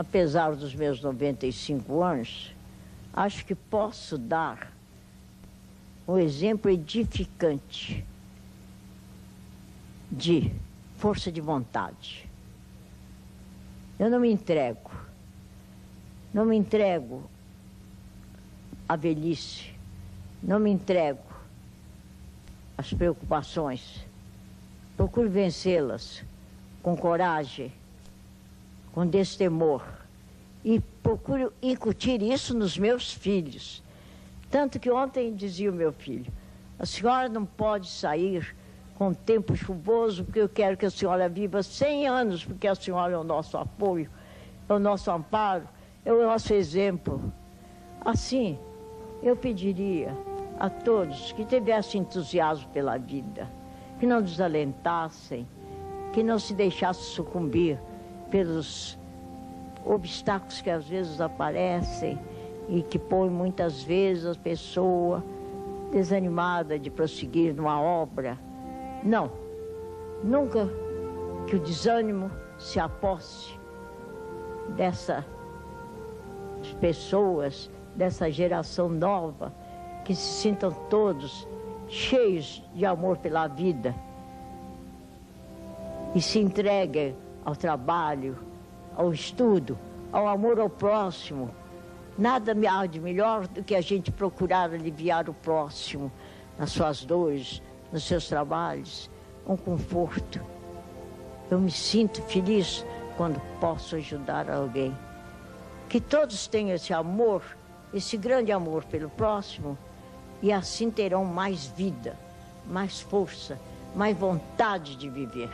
apesar dos meus 95 anos, acho que posso dar um exemplo edificante de força de vontade. Eu não me entrego, não me entrego à velhice, não me entrego às preocupações. Procuro vencê-las com coragem, com destemor e procuro incutir isso nos meus filhos. Tanto que ontem dizia o meu filho: a senhora não pode sair com tempo chuvoso, porque eu quero que a senhora viva 100 anos, porque a senhora é o nosso apoio, é o nosso amparo, é o nosso exemplo. Assim, eu pediria a todos que tivessem entusiasmo pela vida, que não desalentassem, que não se deixassem sucumbir pelos obstáculos que às vezes aparecem e que põem muitas vezes a pessoa desanimada de prosseguir numa obra. Não, nunca que o desânimo se aposse dessas pessoas, dessa geração nova, que se sintam todos cheios de amor pela vida e se entreguem ao trabalho, ao estudo, ao amor ao próximo. Nada há de melhor do que a gente procurar aliviar o próximo nas suas dores, nos seus trabalhos, um conforto. Eu me sinto feliz quando posso ajudar alguém. Que todos tenham esse amor, esse grande amor pelo próximo, e assim terão mais vida, mais força, mais vontade de viver.